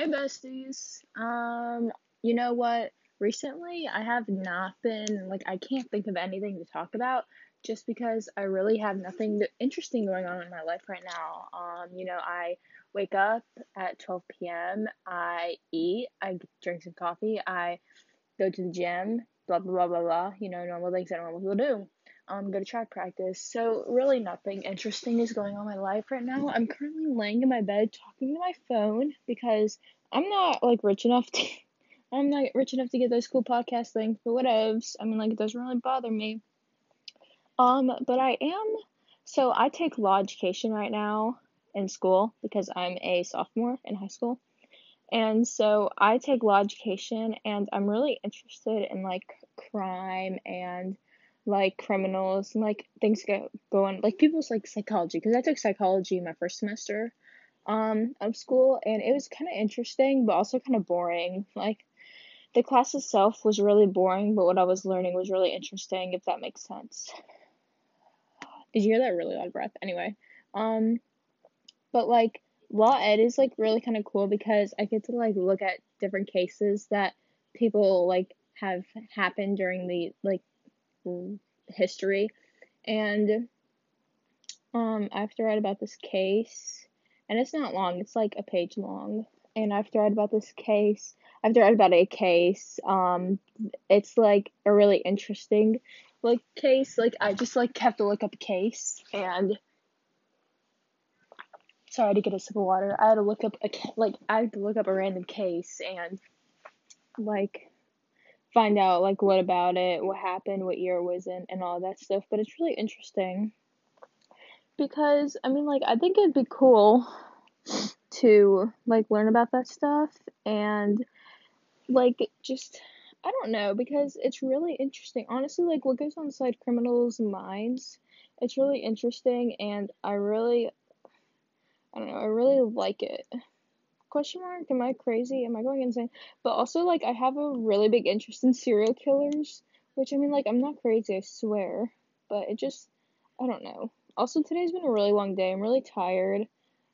Hey besties. Um, you know what? Recently, I have not been like I can't think of anything to talk about just because I really have nothing interesting going on in my life right now. Um, you know, I wake up at 12 p.m. I eat, I drink some coffee, I go to the gym, blah blah blah blah blah. You know, normal things that normal people do um, go to track practice. So, really, nothing interesting is going on in my life right now. I'm currently laying in my bed talking to my phone because I'm not like rich enough to. I'm not rich enough to get those cool podcast things, but whatevs. I mean, like, it doesn't really bother me. Um, but I am. So, I take law education right now in school because I'm a sophomore in high school. And so I take law education and I'm really interested in like crime and like criminals and like things go going like people's like psychology because I took psychology in my first semester um of school and it was kind of interesting but also kind of boring. Like the class itself was really boring but what I was learning was really interesting if that makes sense. Did you hear that really loud breath? Anyway um but like law ed is like really kind of cool because I get to like look at different cases that people like have happened during the like history. And um, I have to write about this case, and it's not long, it's like a page long. And I have to write about this case. I have to write about a case. Um, it's like a really interesting like case. Like I just like have to look up a case and sorry, to get a sip of water. I had to look up a like I had to look up a random case and like find out like what about it, what happened, what year it was in, and all that stuff. But it's really interesting because I mean, like, I think it'd be cool to like learn about that stuff and like just I don't know because it's really interesting. Honestly, like what goes on inside criminals' minds, it's really interesting, and I really, I don't know, I really like it question mark? Am i crazy? Am i going insane? But also like i have a really big interest in serial killers which i mean like i'm not crazy i swear. But it just i don't know. Also today's been a really long day. I'm really tired.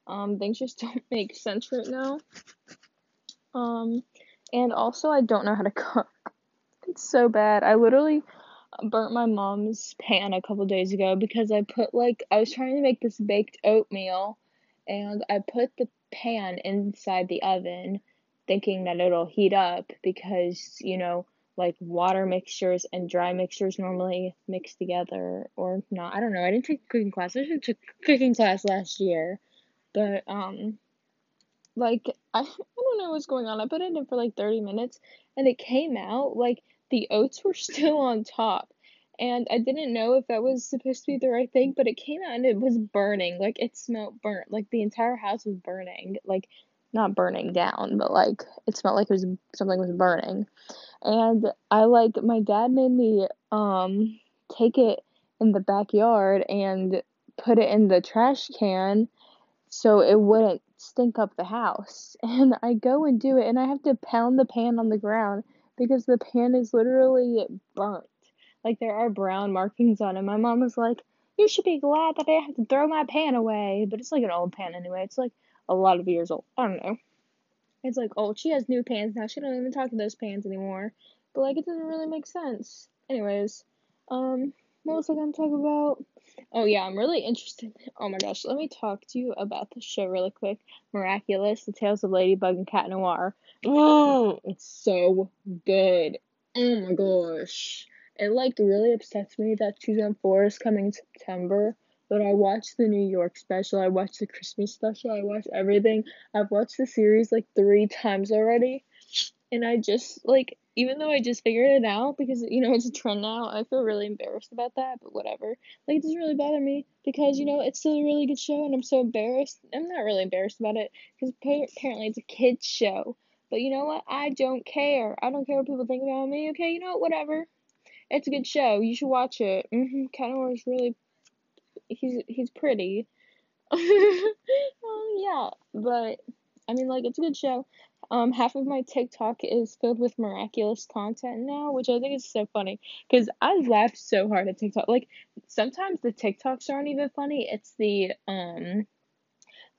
Um things just don't make sense right now. Um and also i don't know how to cook. It's so bad. I literally burnt my mom's pan a couple days ago because i put like i was trying to make this baked oatmeal and i put the pan inside the oven thinking that it'll heat up because, you know, like water mixtures and dry mixtures normally mix together or not. I don't know. I didn't take cooking class. I took cooking class last year. But um like I, I don't know what's going on. I put it in for like 30 minutes and it came out like the oats were still on top and I didn't know if that was supposed to be the right thing, but it came out and it was burning. Like it smelled burnt. Like the entire house was burning. Like not burning down, but like it smelled like it was something was burning. And I like my dad made me um take it in the backyard and put it in the trash can so it wouldn't stink up the house. And I go and do it and I have to pound the pan on the ground because the pan is literally burnt. Like there are brown markings on it. My mom was like, "You should be glad that I have to throw my pan away." But it's like an old pan anyway. It's like a lot of years old. I don't know. It's like, oh, she has new pans now. She don't even talk to those pans anymore. But like, it doesn't really make sense. Anyways, um, what was I gonna talk about? Oh yeah, I'm really interested. Oh my gosh, let me talk to you about the show really quick. Miraculous: The Tales of Ladybug and Cat Noir. Oh, it's so good. Oh my gosh it like really upsets me that season four is coming in September. But I watched the New York special, I watched the Christmas special, I watched everything. I've watched the series like three times already. And I just like even though I just figured it out because you know it's a trend now, I feel really embarrassed about that, but whatever. Like it doesn't really bother me because you know it's still a really good show and I'm so embarrassed. I'm not really embarrassed about it because apparently it's a kids show. But you know what? I don't care. I don't care what people think about me. Okay, you know what? Whatever. It's a good show. You should watch it. Mm-hmm. Is really he's he's pretty. um, yeah, but I mean, like it's a good show. Um, half of my TikTok is filled with miraculous content now, which I think is so funny because I laugh so hard at TikTok. Like sometimes the TikToks aren't even funny; it's the um,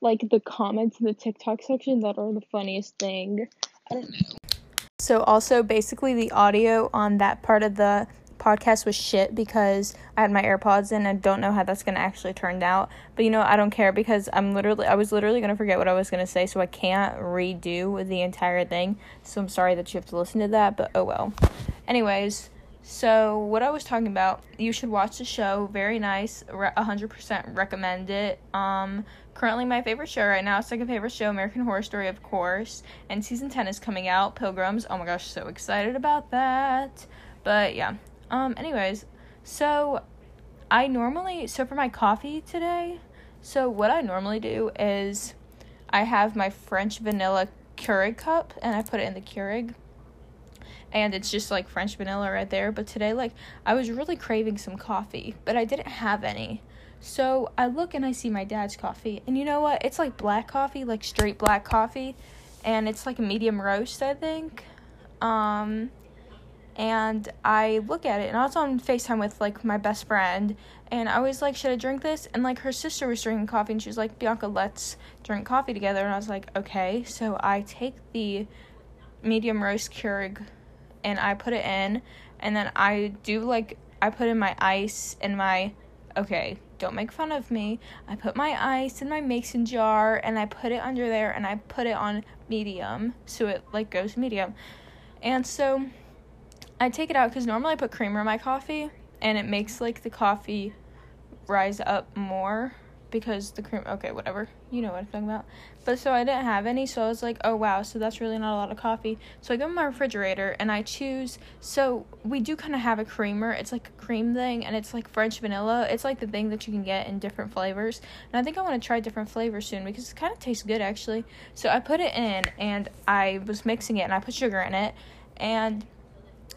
like the comments in the TikTok section that are the funniest thing. I don't know. So also basically the audio on that part of the podcast was shit because I had my AirPods in and I don't know how that's gonna actually turn out. But you know, I don't care because I'm literally I was literally gonna forget what I was gonna say, so I can't redo the entire thing. So I'm sorry that you have to listen to that, but oh well. Anyways, so what I was talking about, you should watch the show. Very nice. 100% recommend it. Um currently my favorite show right now, second favorite show, American Horror Story, of course. And season 10 is coming out, Pilgrims. Oh my gosh, so excited about that. But yeah, um, anyways, so I normally, so for my coffee today, so what I normally do is I have my French vanilla Keurig cup and I put it in the Keurig. And it's just like French vanilla right there. But today, like, I was really craving some coffee, but I didn't have any. So I look and I see my dad's coffee. And you know what? It's like black coffee, like straight black coffee. And it's like a medium roast, I think. Um, and I look at it and I was on FaceTime with like my best friend and I was like, Should I drink this? And like her sister was drinking coffee and she was like, Bianca, let's drink coffee together and I was like, Okay. So I take the medium roast Keurig and I put it in and then I do like I put in my ice and my okay, don't make fun of me. I put my ice in my mason jar and I put it under there and I put it on medium so it like goes medium. And so I take it out because normally I put creamer in my coffee and it makes like the coffee rise up more because the cream okay whatever. You know what i'm talking about. But so i didn't have any so i was like oh wow so that's really not a lot of coffee. So i go in my refrigerator and i choose so we do kind of have a creamer. It's like a cream thing and it's like french vanilla. It's like the thing that you can get in different flavors. And i think i want to try different flavors soon because it kind of tastes good actually. So i put it in and i was mixing it and i put sugar in it. And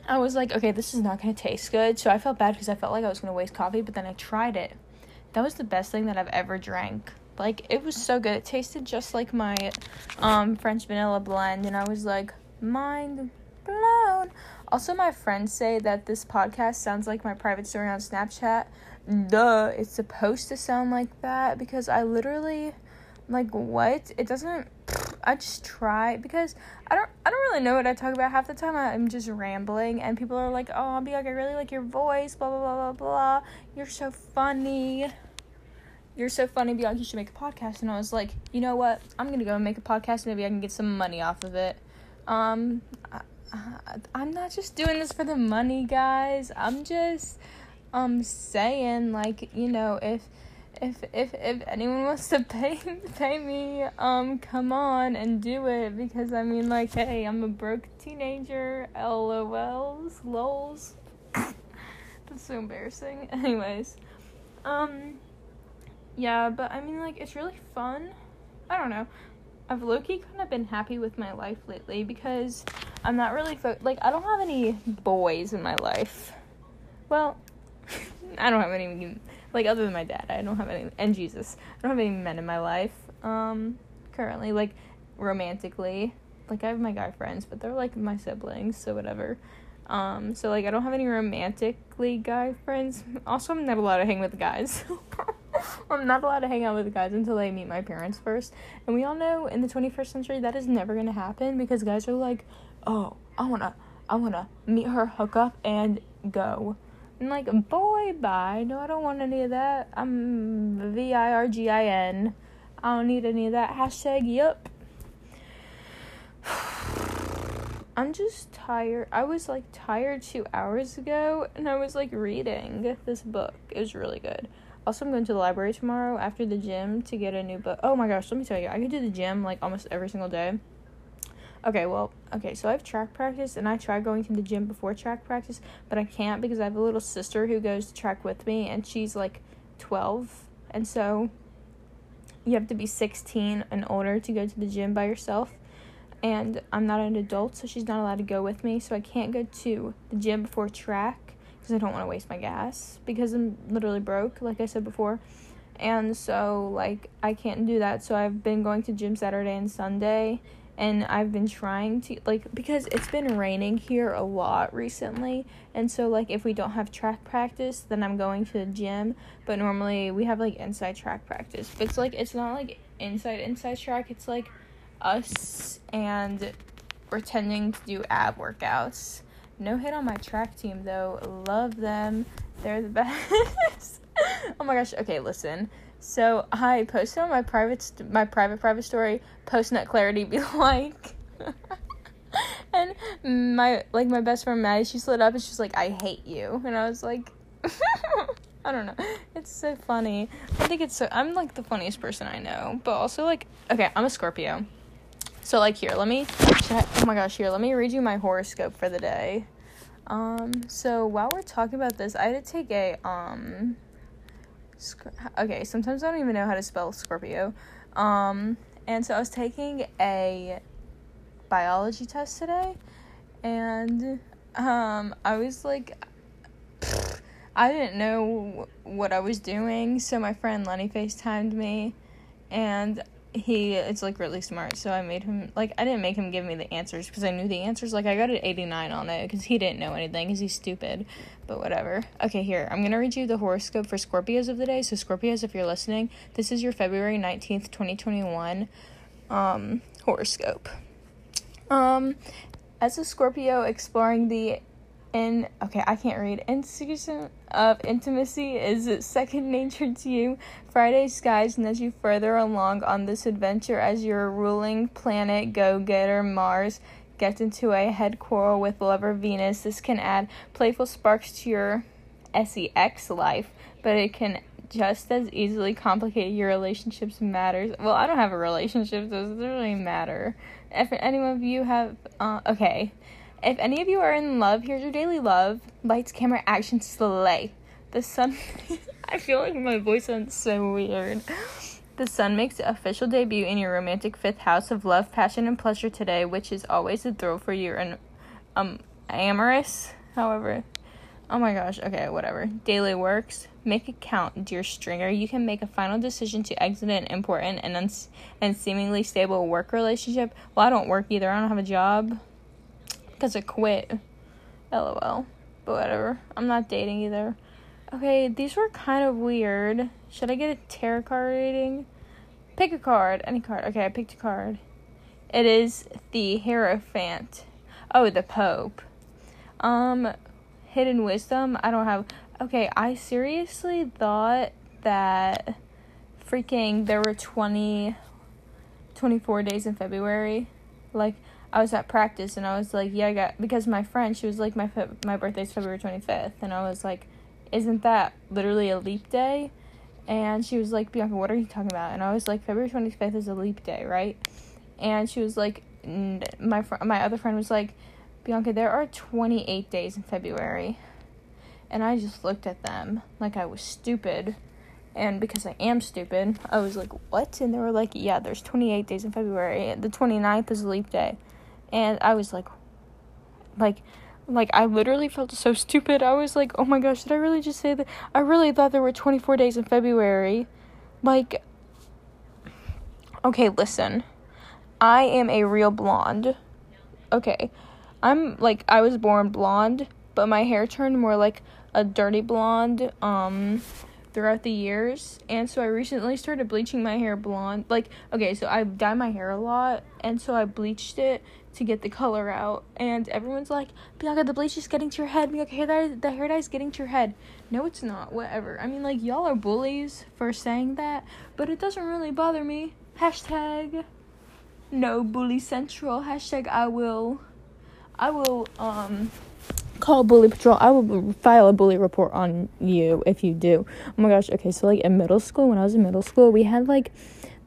I was like, okay, this is not going to taste good. So I felt bad because I felt like I was going to waste coffee, but then I tried it. That was the best thing that I've ever drank. Like it was so good. It tasted just like my um French vanilla blend and I was like, mind blown. Also my friends say that this podcast sounds like my private story on Snapchat. Duh, it's supposed to sound like that because I literally like what? It doesn't I just try because I don't I don't really know what I talk about half the time. I'm just rambling and people are like, "Oh, I'll be like I really like your voice, blah blah blah blah blah. You're so funny. You're so funny, Bianca. You should make a podcast." And I was like, "You know what? I'm gonna go and make a podcast. Maybe I can get some money off of it." Um, I, I'm not just doing this for the money, guys. I'm just um saying like you know if if if if anyone wants to pay pay me, um, come on and do it because I mean, like, hey, I'm a broke teenager. LOLs, lols. That's so embarrassing. Anyways, um, yeah, but I mean, like, it's really fun. I don't know. I've low key kind of been happy with my life lately because I'm not really fo- like I don't have any boys in my life. Well, I don't have any like other than my dad, I don't have any and Jesus. I don't have any men in my life. Um currently like romantically. Like I have my guy friends, but they're like my siblings, so whatever. Um so like I don't have any romantically guy friends. Also I'm not allowed to hang with guys. I'm not allowed to hang out with guys until I meet my parents first. And we all know in the 21st century that is never to happen because guys are like, "Oh, I want to I want to meet her, hook up and go." I'm like, boy, bye. No, I don't want any of that. I'm V I R G I N. I don't need any of that. Hashtag yup. I'm just tired. I was like tired two hours ago and I was like reading this book. It was really good. Also, I'm going to the library tomorrow after the gym to get a new book. Oh my gosh, let me tell you, I could do the gym like almost every single day. Okay, well, okay, so I have track practice and I try going to the gym before track practice, but I can't because I have a little sister who goes to track with me and she's like 12. And so you have to be 16 and older to go to the gym by yourself. And I'm not an adult, so she's not allowed to go with me, so I can't go to the gym before track because I don't want to waste my gas because I'm literally broke, like I said before. And so, like, I can't do that. So, I've been going to gym Saturday and Sunday and I've been trying to like because it's been raining here a lot recently and so like if we don't have track practice then I'm going to the gym but normally we have like inside track practice but it's like it's not like inside inside track. It's like us and pretending to do ab workouts. No hit on my track team though. Love them. They're the best. oh my gosh. Okay, listen. So I posted on my private st- my private private story. Post nut clarity be like. and my like my best friend Maddie, she slid up and she's like, "I hate you," and I was like, I don't know. It's so funny. I think it's so. I'm like the funniest person I know, but also like, okay, I'm a Scorpio. So like here, let me. I, oh my gosh, here, let me read you my horoscope for the day. Um, so while we're talking about this, I had to take a um. Okay, sometimes I don't even know how to spell Scorpio. Um, and so I was taking a biology test today, and um, I was like, I didn't know what I was doing, so my friend Lenny FaceTimed me, and he is like really smart, so I made him like I didn't make him give me the answers because I knew the answers. Like I got an eighty nine on it because he didn't know anything because he's stupid, but whatever. Okay, here I'm gonna read you the horoscope for Scorpios of the day. So Scorpios, if you're listening, this is your February nineteenth, twenty twenty one, um horoscope. Um, as a Scorpio exploring the in okay, I can't read. Institution of intimacy is second nature to you. Friday skies nudge you further along on this adventure as your ruling planet go-getter Mars gets into a head quarrel with lover Venus. This can add playful sparks to your sex life, but it can just as easily complicate your relationships matters. Well, I don't have a relationship, so it doesn't really matter. If any of you have, uh, okay. If any of you are in love, here's your daily love. Lights, camera, action, slay. The sun. I feel like my voice sounds so weird. The sun makes official debut in your romantic fifth house of love, passion, and pleasure today, which is always a thrill for you and um amorous. However, oh my gosh, okay, whatever. Daily works. Make it count, dear stringer. You can make a final decision to exit an important and uns- and seemingly stable work relationship. Well, I don't work either. I don't have a job because I quit. LOL. But whatever. I'm not dating either. Okay, these were kind of weird. Should I get a tarot card reading? Pick a card. Any card. Okay, I picked a card. It is the Hierophant. Oh, the Pope. Um, Hidden Wisdom. I don't have. Okay, I seriously thought that freaking there were 20, 24 days in February. Like, I was at practice and I was like, yeah, I got because my friend she was like my my birthday's February 25th and I was like, isn't that literally a leap day? And she was like, Bianca, what are you talking about? And I was like, February 25th is a leap day, right? And she was like, my fr- my other friend was like, Bianca, there are 28 days in February. And I just looked at them like I was stupid. And because I am stupid, I was like, what? And they were like, yeah, there's 28 days in February. The 29th is a leap day and I was like, like, like I literally felt so stupid. I was like, oh my gosh, did I really just say that? I really thought there were 24 days in February. Like, okay, listen, I am a real blonde. Okay, I'm like I was born blonde, but my hair turned more like a dirty blonde. Um throughout the years and so i recently started bleaching my hair blonde like okay so i dye my hair a lot and so i bleached it to get the color out. And everyone's like, Bianca, the bleach is getting to your head. Bianca, hair dye, the hair dye is getting to your head. No, it's not. Whatever. I mean, like, y'all are bullies for saying that, but it doesn't really bother me. Hashtag no bully central. Hashtag I will, I will, um, call bully patrol. I will file a bully report on you if you do. Oh my gosh. Okay. So, like, in middle school, when I was in middle school, we had, like,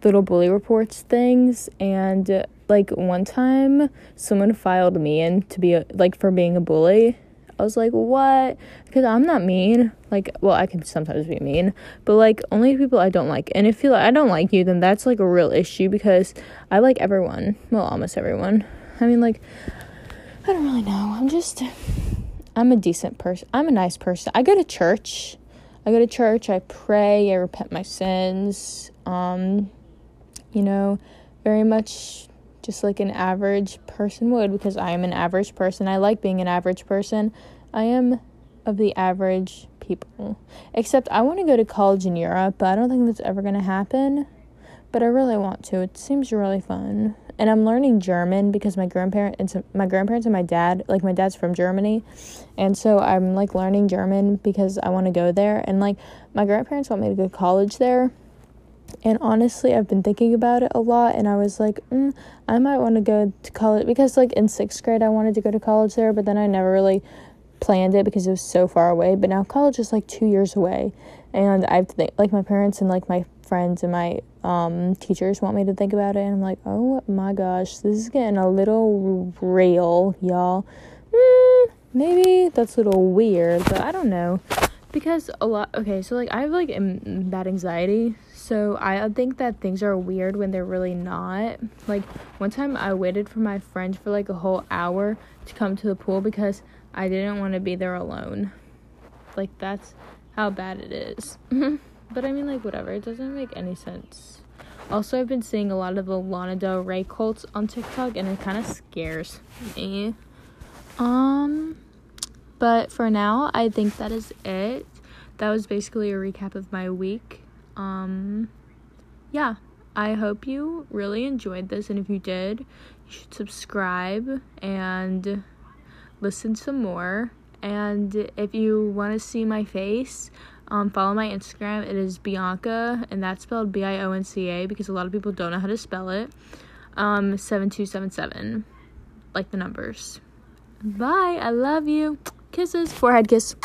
little bully reports things and like one time someone filed me in to be a, like for being a bully. I was like what? Because i'm not mean. Like well i can sometimes be mean but like only people i don't like. And if you like i don't like you then that's like a real issue because i like everyone. Well almost everyone. I mean like i don't really know. I'm just i'm a decent person i'm a nice person. I go to church. I go to church. I pray. I repent my sins. Um you know, very much just like an average person would because I am an average person. I like being an average person. I am of the average people. Except I want to go to college in Europe, but I don't think that's ever going to happen. but I really want to. It seems really fun. And I'm learning German because my grandparents my grandparents and my dad, like my dad's from Germany. And so I'm like learning German because I want to go there and like my grandparents want me to go to college there. And honestly, I've been thinking about it a lot and I was like, mm, I might want to go to college because like in 6th grade I wanted to go to college there, but then I never really planned it because it was so far away. But now college is like 2 years away. And I've th- like my parents and like my friends and my um, teachers want me to think about it, and I'm like, oh my gosh, this is getting a little real, y'all. Mm, maybe that's a little weird, but I don't know. Because a lot, okay, so like I have like bad anxiety, so I think that things are weird when they're really not. Like one time I waited for my friend for like a whole hour to come to the pool because I didn't want to be there alone. Like that's how bad it is. But I mean, like, whatever. It doesn't make any sense. Also, I've been seeing a lot of the Lana Del Rey cults on TikTok, and it kind of scares me. Um, but for now, I think that is it. That was basically a recap of my week. Um, yeah, I hope you really enjoyed this, and if you did, you should subscribe and listen some more. And if you want to see my face, um, follow my Instagram. It is bianca and that's spelled B I O N C A because a lot of people don't know how to spell it. Um, 7277, like the numbers. Bye. I love you. Kisses. Forehead kiss.